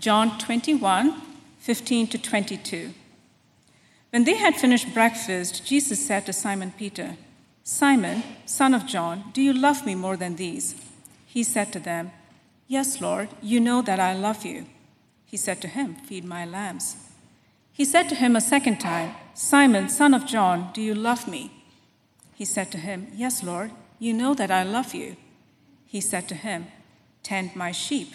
John 21 15 to 22. When they had finished breakfast, Jesus said to Simon Peter, Simon, son of John, do you love me more than these? He said to them, Yes, Lord, you know that I love you. He said to him, Feed my lambs. He said to him a second time, Simon, son of John, do you love me? He said to him, Yes, Lord, you know that I love you. He said to him, Tend my sheep.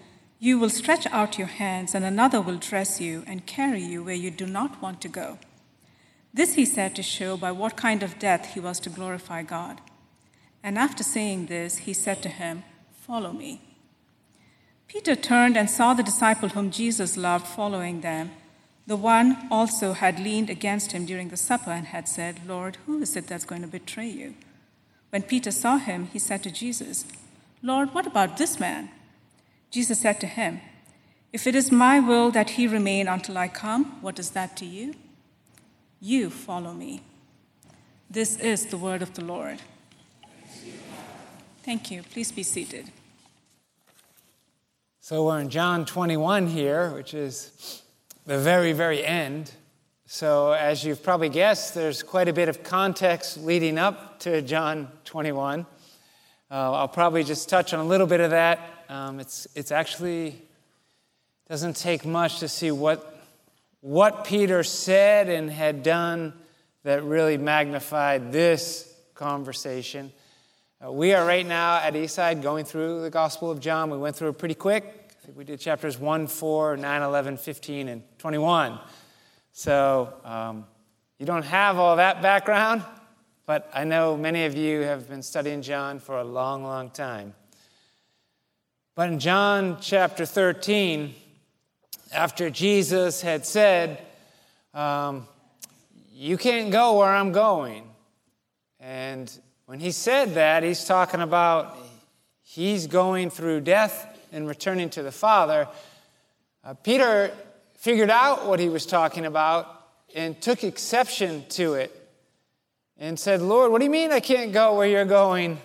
you will stretch out your hands, and another will dress you and carry you where you do not want to go. This he said to show by what kind of death he was to glorify God. And after saying this, he said to him, Follow me. Peter turned and saw the disciple whom Jesus loved following them. The one also had leaned against him during the supper and had said, Lord, who is it that's going to betray you? When Peter saw him, he said to Jesus, Lord, what about this man? Jesus said to him, If it is my will that he remain until I come, what is that to you? You follow me. This is the word of the Lord. Thank you. Please be seated. So we're in John 21 here, which is the very, very end. So, as you've probably guessed, there's quite a bit of context leading up to John 21. Uh, I'll probably just touch on a little bit of that. Um, it's, it's actually doesn't take much to see what what Peter said and had done that really magnified this conversation. Uh, we are right now at Eastside going through the Gospel of John. We went through it pretty quick. I think we did chapters 1, 4, 9, 11, 15, and 21. So um, you don't have all that background, but I know many of you have been studying John for a long, long time. But in John chapter 13, after Jesus had said, um, You can't go where I'm going. And when he said that, he's talking about he's going through death and returning to the Father. Uh, Peter figured out what he was talking about and took exception to it and said, Lord, what do you mean I can't go where you're going?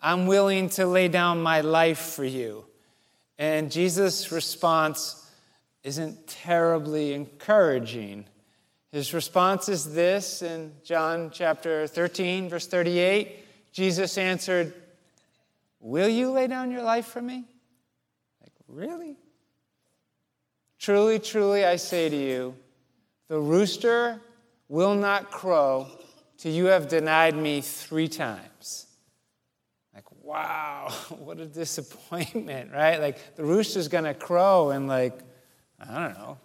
I'm willing to lay down my life for you. And Jesus' response isn't terribly encouraging. His response is this in John chapter 13, verse 38. Jesus answered, Will you lay down your life for me? Like, really? Truly, truly, I say to you, the rooster will not crow till you have denied me three times. Wow, what a disappointment, right? Like, the rooster's gonna crow in like, I don't know,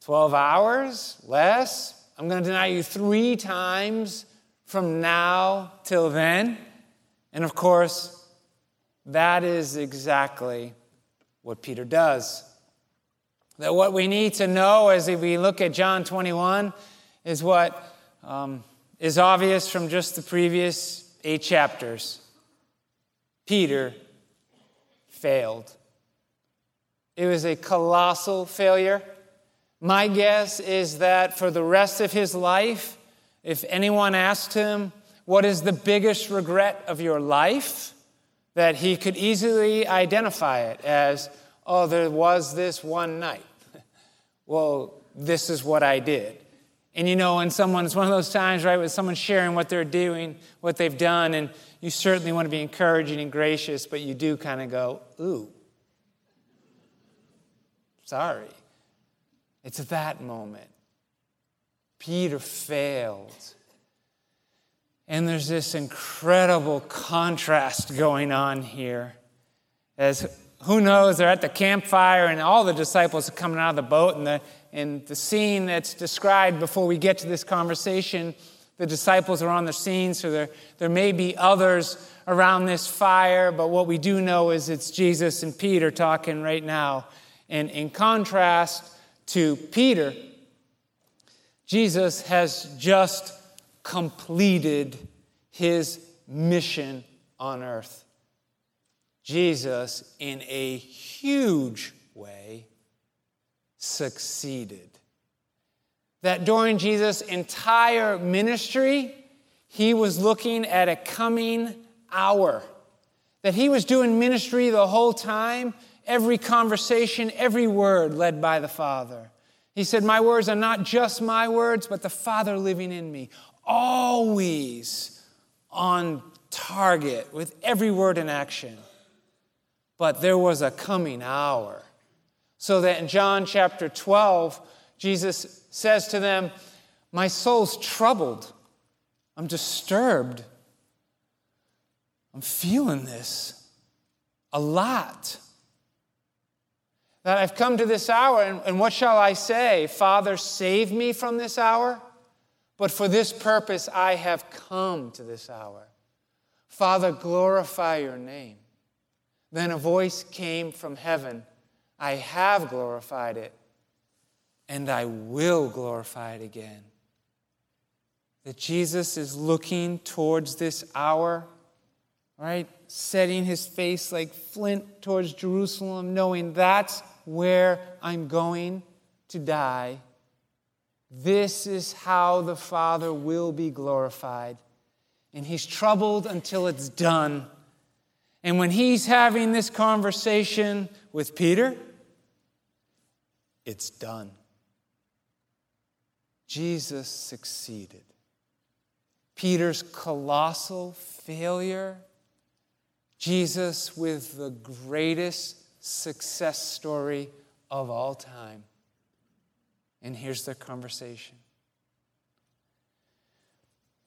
12 hours, less. I'm to deny you three times from now till then. And of course, that is exactly what Peter does. That what we need to know as we look at John 21 is what um, is obvious from just the previous eight chapters. Peter failed. It was a colossal failure. My guess is that for the rest of his life, if anyone asked him, What is the biggest regret of your life? that he could easily identify it as, Oh, there was this one night. well, this is what I did. And you know, when someone, it's one of those times, right, with someone sharing what they're doing, what they've done, and you certainly want to be encouraging and gracious, but you do kind of go, Ooh, Sorry. It's that moment. Peter failed. And there's this incredible contrast going on here. As who knows, they're at the campfire and all the disciples are coming out of the boat, and the, and the scene that's described before we get to this conversation, the disciples are on the scene, so there, there may be others around this fire, but what we do know is it's Jesus and Peter talking right now. And in contrast to Peter, Jesus has just completed his mission on earth. Jesus, in a huge way, succeeded. That during Jesus' entire ministry, he was looking at a coming hour. That he was doing ministry the whole time, every conversation, every word led by the Father. He said, My words are not just my words, but the Father living in me. Always on target with every word and action. But there was a coming hour. So that in John chapter 12, Jesus says to them, My soul's troubled. I'm disturbed. I'm feeling this a lot. That I've come to this hour, and, and what shall I say? Father, save me from this hour? But for this purpose I have come to this hour. Father, glorify your name. Then a voice came from heaven I have glorified it, and I will glorify it again. That Jesus is looking towards this hour, right? Setting his face like flint towards Jerusalem, knowing that's where I'm going to die. This is how the Father will be glorified. And he's troubled until it's done. And when he's having this conversation with Peter, it's done. Jesus succeeded. Peter's colossal failure, Jesus with the greatest success story of all time. And here's the conversation.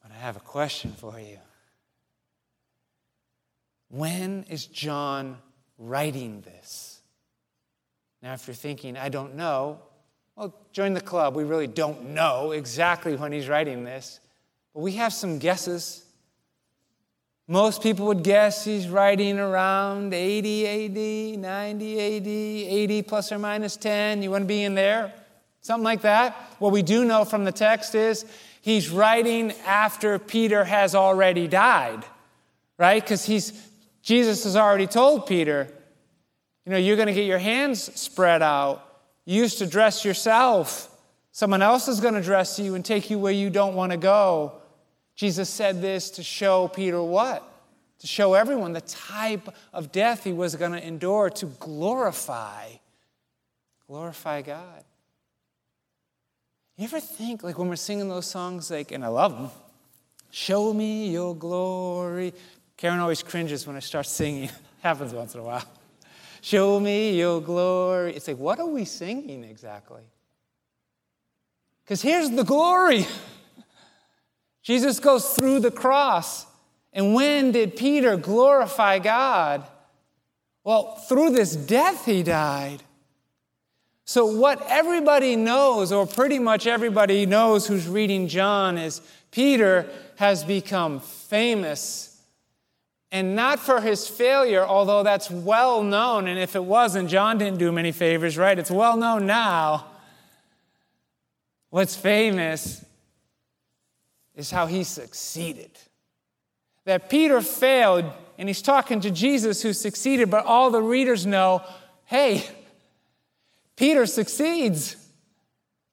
But I have a question for you. When is John writing this? Now, if you're thinking, I don't know, well, join the club. We really don't know exactly when he's writing this, but we have some guesses. Most people would guess he's writing around 80 AD, 90 AD, 80 plus or minus 10. You want to be in there? Something like that. What we do know from the text is he's writing after Peter has already died, right? Because he's Jesus has already told Peter, you know, you're going to get your hands spread out. You used to dress yourself. Someone else is going to dress you and take you where you don't want to go. Jesus said this to show Peter what? To show everyone the type of death he was going to endure to glorify, glorify God. You ever think, like when we're singing those songs, like, and I love them, show me your glory. Karen always cringes when I start singing. Happens once in a while. Show me your glory. It's like, what are we singing exactly? Because here's the glory. Jesus goes through the cross. And when did Peter glorify God? Well, through this death, he died. So, what everybody knows, or pretty much everybody knows who's reading John, is Peter has become famous and not for his failure, although that's well known. And if it wasn't, John didn't do many favors, right? It's well known now. What's famous is how he succeeded. That Peter failed, and he's talking to Jesus who succeeded, but all the readers know hey, Peter succeeds.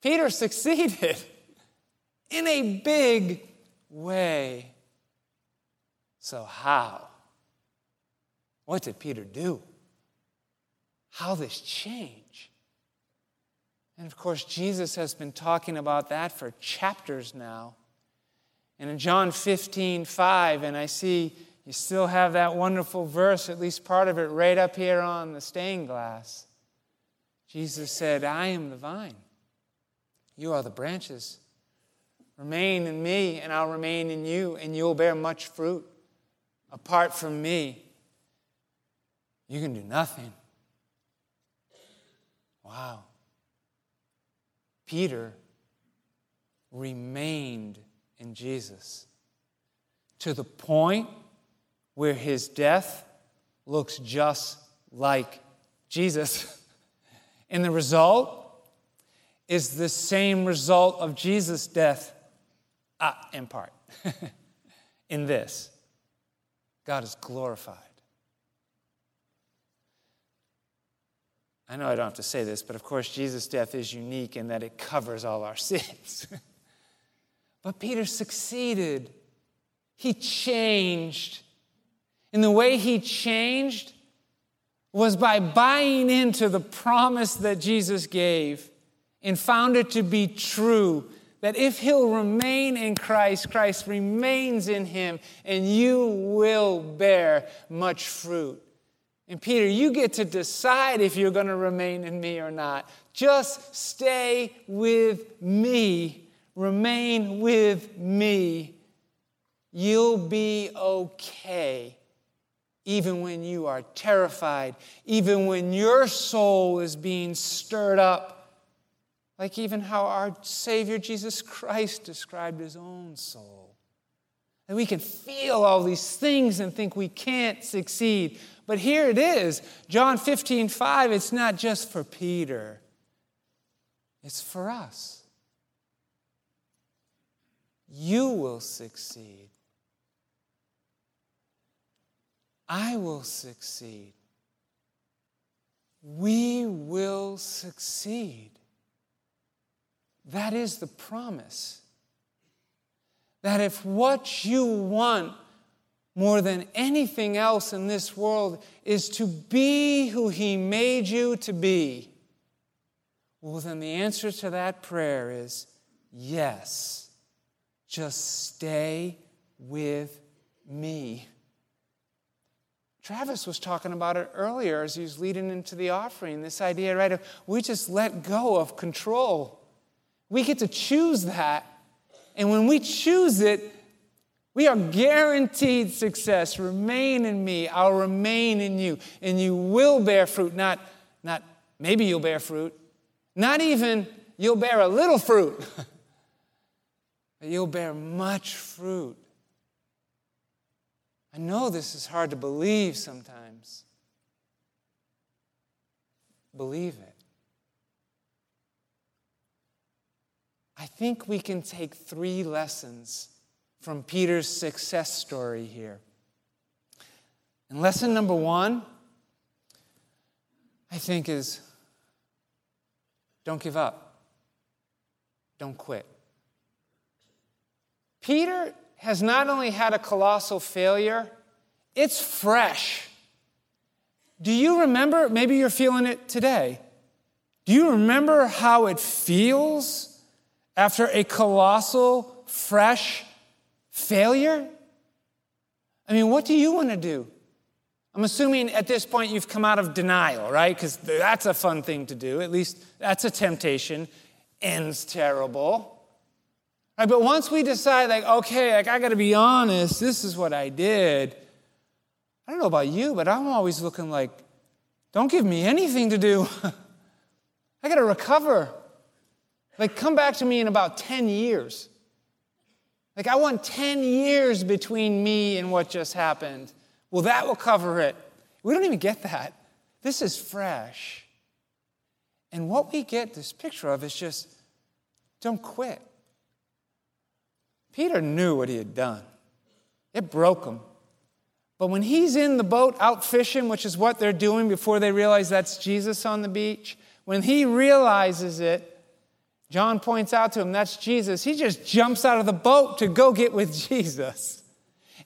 Peter succeeded in a big way. So, how? What did Peter do? How this change? And of course, Jesus has been talking about that for chapters now. And in John 15, 5, and I see you still have that wonderful verse, at least part of it, right up here on the stained glass. Jesus said, I am the vine, you are the branches. Remain in me, and I'll remain in you, and you'll bear much fruit. Apart from me, you can do nothing. Wow. Peter remained in Jesus to the point where his death looks just like Jesus. and the result is the same result of Jesus' death, ah, in part, in this God is glorified. I know I don't have to say this, but of course, Jesus' death is unique in that it covers all our sins. but Peter succeeded. He changed. And the way he changed was by buying into the promise that Jesus gave and found it to be true that if he'll remain in Christ, Christ remains in him, and you will bear much fruit. And Peter, you get to decide if you're going to remain in me or not. Just stay with me, remain with me. You'll be okay, even when you are terrified, even when your soul is being stirred up. Like even how our Savior Jesus Christ described his own soul. And we can feel all these things and think we can't succeed. But here it is John 15, 5. It's not just for Peter, it's for us. You will succeed. I will succeed. We will succeed. That is the promise. That if what you want more than anything else in this world is to be who He made you to be, well, then the answer to that prayer is yes. Just stay with me. Travis was talking about it earlier as he was leading into the offering this idea, right, of we just let go of control. We get to choose that. And when we choose it, we are guaranteed success. Remain in me, I'll remain in you, and you will bear fruit. Not, not maybe you'll bear fruit, not even you'll bear a little fruit, but you'll bear much fruit. I know this is hard to believe sometimes. Believe it. I think we can take three lessons from Peter's success story here. And lesson number one, I think, is don't give up, don't quit. Peter has not only had a colossal failure, it's fresh. Do you remember? Maybe you're feeling it today. Do you remember how it feels after a colossal, fresh Failure? I mean, what do you want to do? I'm assuming at this point you've come out of denial, right? Because that's a fun thing to do. At least that's a temptation. Ends terrible. Right, but once we decide, like, okay, like I got to be honest, this is what I did. I don't know about you, but I'm always looking like, don't give me anything to do. I got to recover. Like, come back to me in about 10 years. Like, I want 10 years between me and what just happened. Well, that will cover it. We don't even get that. This is fresh. And what we get this picture of is just don't quit. Peter knew what he had done, it broke him. But when he's in the boat out fishing, which is what they're doing before they realize that's Jesus on the beach, when he realizes it, John points out to him, that's Jesus. He just jumps out of the boat to go get with Jesus.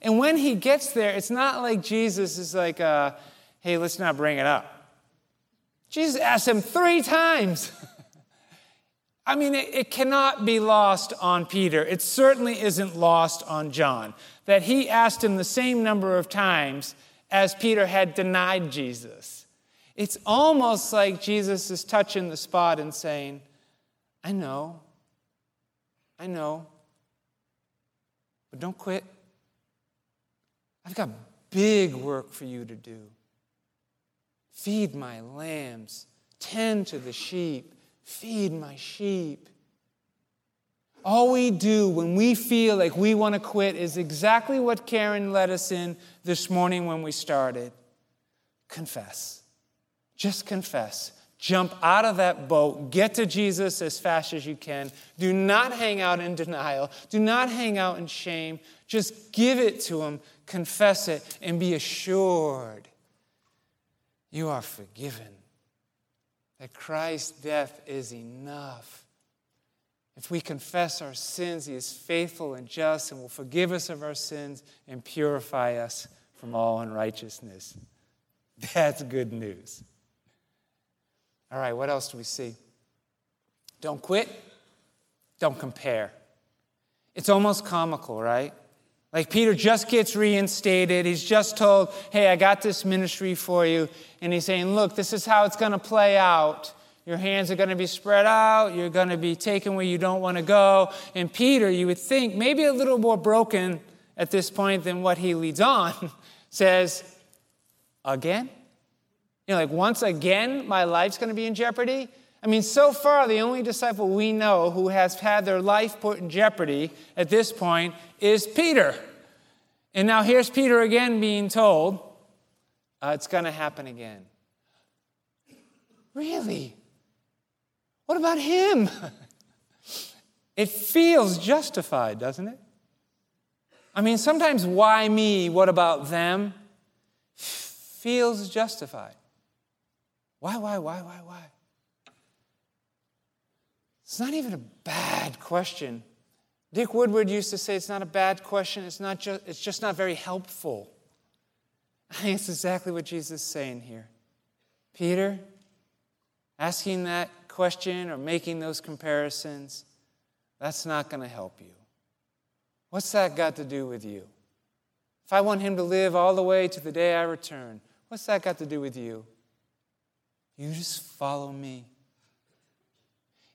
And when he gets there, it's not like Jesus is like, uh, hey, let's not bring it up. Jesus asks him three times. I mean, it, it, cannot be lost on Peter. It certainly isn't lost on John that he asked him the same number of times as Peter had denied Jesus. It's almost like Jesus is touching the spot and saying, I know. I know. But don't quit. I've got big work for you to do. Feed my lambs, tend to the sheep, feed my sheep. All we do when we feel like we want to quit is exactly what Karen led us in this morning when we started confess. Just confess. Jump out of that boat, get to Jesus as fast as you can. Do not hang out in denial, do not hang out in shame. Just give it to Him, confess it, and be assured you are forgiven. That Christ's death is enough. If we confess our sins, He is faithful and just and will forgive us of our sins and purify us from all unrighteousness. That's good news. All right, what else do we see? Don't quit, don't compare. It's almost comical, right? Like Peter just gets reinstated. He's just told, hey, I got this ministry for you. And he's saying, look, this is how it's going to play out. Your hands are going to be spread out. You're going to be taken where you don't want to go. And Peter, you would think, maybe a little more broken at this point than what he leads on, says, again? You know, like once again, my life's going to be in jeopardy. I mean, so far, the only disciple we know who has had their life put in jeopardy at this point is Peter. And now here's Peter again being told, uh, it's going to happen again. Really? What about him? it feels justified, doesn't it? I mean, sometimes why me? What about them? Feels justified. Why, why, why, why, why? It's not even a bad question. Dick Woodward used to say it's not a bad question, it's, not just, it's just not very helpful. I think it's exactly what Jesus is saying here. Peter, asking that question or making those comparisons, that's not going to help you. What's that got to do with you? If I want him to live all the way to the day I return, what's that got to do with you? You just follow me.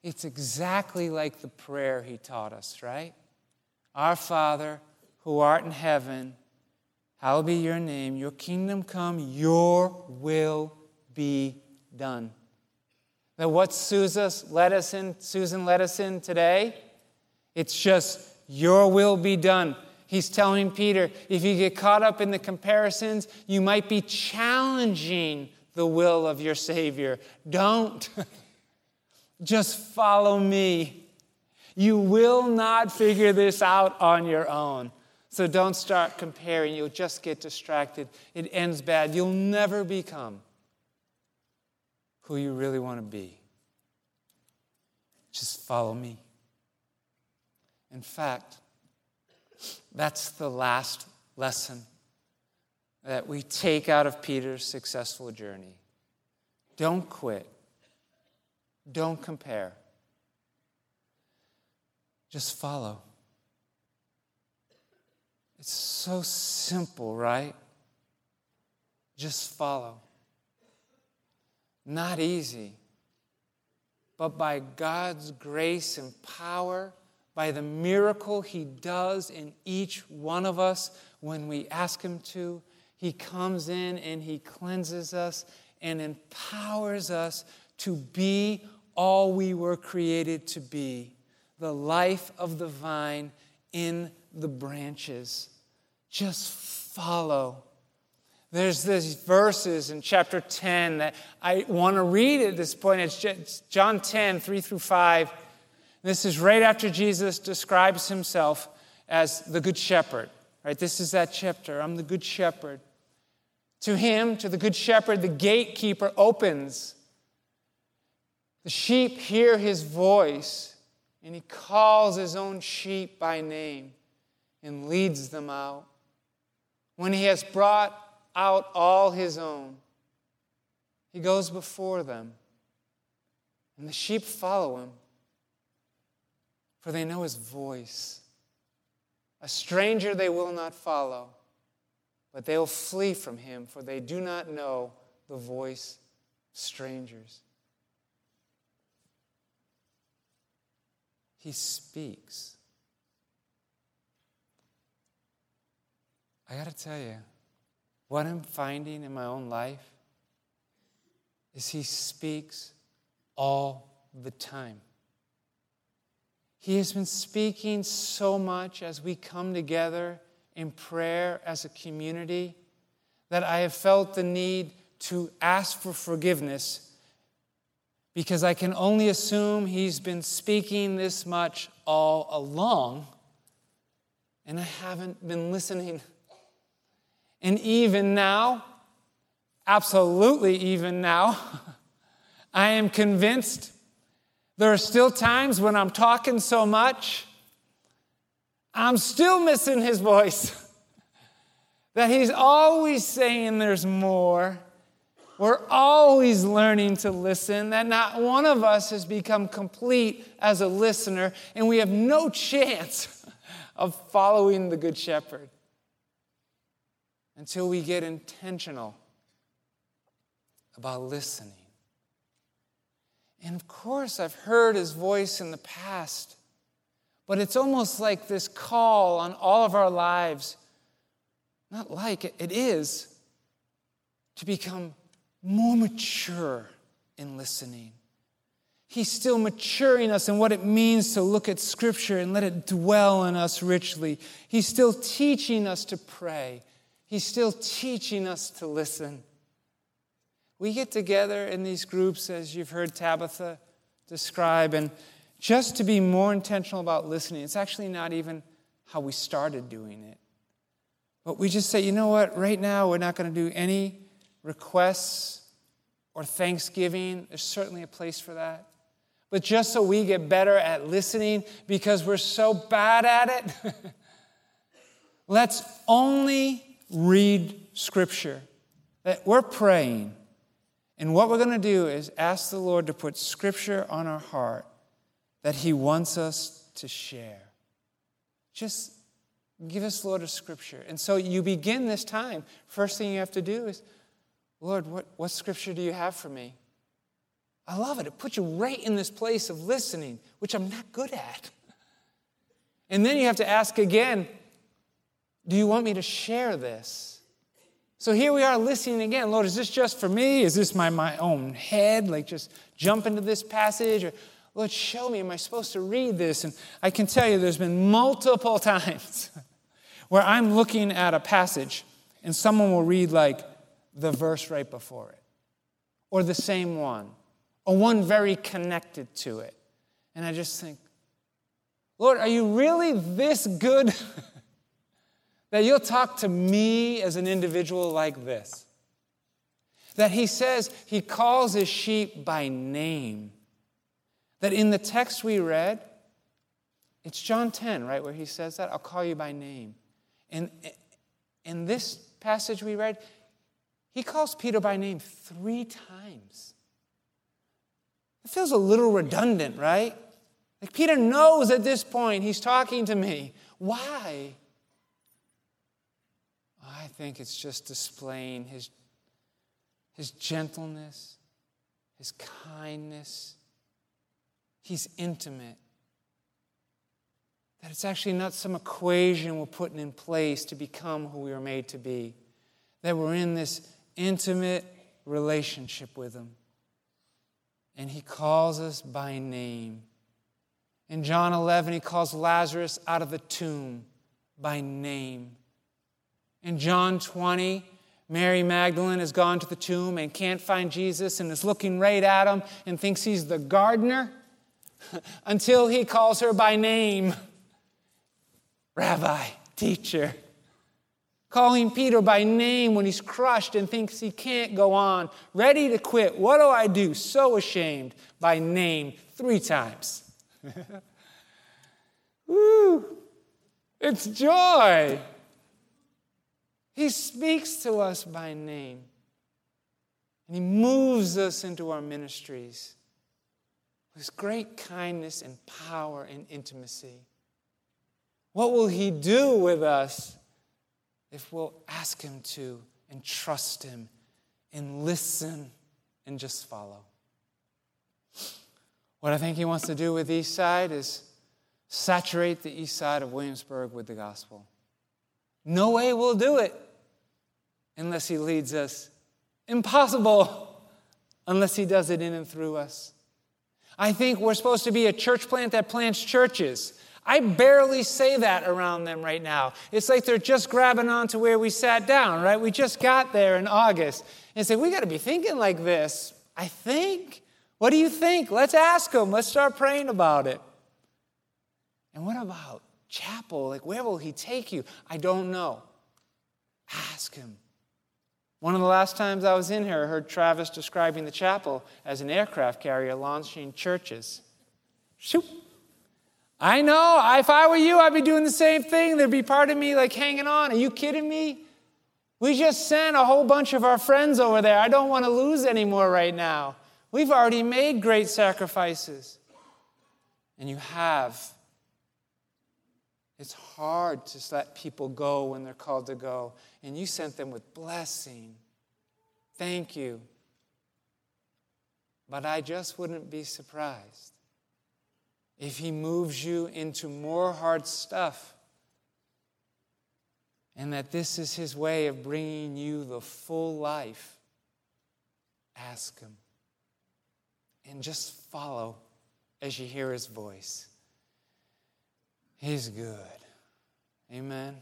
It's exactly like the prayer he taught us, right? Our Father, who art in heaven, hallowed be your name, your kingdom come, your will be done. Now, what Susan led us in, Susan led us in today? It's just your will be done. He's telling Peter, if you get caught up in the comparisons, you might be challenging the will of your Savior. Don't. Just follow me. You will not figure this out on your own. So don't start comparing. You'll just get distracted. It ends bad. You'll never become who you really want to be. Just follow me. In fact, that's the last lesson that we take out of Peter's successful journey. Don't quit. Don't compare. Just follow. It's so simple, right? Just follow. Not easy, but by God's grace and power, by the miracle He does in each one of us when we ask Him to, he comes in and He cleanses us and empowers us to be all we were created to be the life of the vine in the branches. Just follow. There's these verses in chapter 10 that I want to read at this point. It's John 10, 3 through 5. This is right after Jesus describes himself as the Good Shepherd. Right? This is that chapter. I'm the Good Shepherd. To him, to the Good Shepherd, the gatekeeper opens. The sheep hear his voice, and he calls his own sheep by name and leads them out. When he has brought out all his own, he goes before them, and the sheep follow him, for they know his voice. A stranger they will not follow, but they will flee from him, for they do not know the voice of strangers. He speaks. I got to tell you, what I'm finding in my own life is He speaks all the time. He has been speaking so much as we come together in prayer as a community that I have felt the need to ask for forgiveness because I can only assume he's been speaking this much all along, and I haven't been listening. And even now, absolutely even now, I am convinced there are still times when I'm talking so much, I'm still missing his voice. that he's always saying there's more. We're always learning to listen, that not one of us has become complete as a listener, and we have no chance of following the Good Shepherd until we get intentional about listening. And of course, I've heard his voice in the past, but it's almost like this call on all of our lives. Not like it, is to become more mature in listening. He's still maturing us in what it means to look at Scripture and let it dwell in us richly. He's still teaching us to pray. He's still teaching us to listen. We get together in these groups, as you've heard Tabitha describe, and just to be more intentional about listening. It's actually not even how we started doing it. But we just say, you know what, right now we're not going to do any requests or thanksgiving. There's certainly a place for that. But just so we get better at listening because we're so bad at it, let's only read Scripture. That we're praying. And what we're going to do is ask the Lord to put Scripture on our heart that He wants us to share. Just give us, Lord, a Scripture. And so you begin this time. First thing you have to do is Lord, what, what scripture do you have for me? I love it. It puts you right in this place of listening, which I'm not good at. And then you have to ask again do you want me to share this? So here we are listening again. Lord, is this just for me? Is this my, my own head? Like just jump into this passage? Or, Lord, show me, am I supposed to read this? And I can tell you there's been multiple times where I'm looking at a passage and someone will read, like, the verse right before it, or the same one, or one very connected to it. And I just think, Lord, are you really this good that you'll talk to me as an individual like this? That he says he calls his sheep by name. That in the text we read, it's John 10, right, where he says that? I'll call you by name. And in this passage we read, he calls Peter by name three times. It feels a little redundant, right? Like Peter knows at this point he's talking to me. Why? I think it's just displaying his, his gentleness, his kindness. He's intimate. That it's actually not some equation we're putting in place to become who we are made to be. That we're in this intimate relationship with Him. And He calls us by name. In John 11, He calls Lazarus out of the tomb by name. In John 20, Mary Magdalene has gone to the tomb and can't find Jesus and is looking right at him and thinks he's the gardener until he calls her by name Rabbi, teacher calling Peter by name when he's crushed and thinks he can't go on, ready to quit. What do I do? So ashamed by name three times. Woo! It's joy. He speaks to us by name. And he moves us into our ministries with great kindness and power and intimacy. What will he do with us if we'll ask Him to and trust Him and listen and just follow. What I think He wants to do with East Side is saturate the East Side of Williamsburg with the gospel. No way we'll do it unless He leads us. Impossible unless He does it in and through us. I think we're supposed to be a church plant that plants churches. I barely say that around them right now. It's like they're just grabbing on to where we sat down, right? We just got there in August and say, we got to be thinking like this. I think What do you think? Let's ask him. Let's start praying about it. And what about chapel? Like, where will he take you? I don't know. Ask him. One of the last times I was in here, I heard Travis describing the chapel as an aircraft carrier launching churches. Shoop. I know. If I were you, I'd be doing the same thing. There'd be part of me like hanging on. Are you kidding me? We just sent a whole bunch of our friends over there. I don't want to lose any more right now. We've already made great sacrifices. And you have. It's hard to let people go when they're called to go. And you sent them with blessing. Thank you. But I just wouldn't be surprised if He moves you into more hard stuff. And that this is His way of bringing you the full life. Ask Him. And just follow as you hear His voice. He's good. Amen.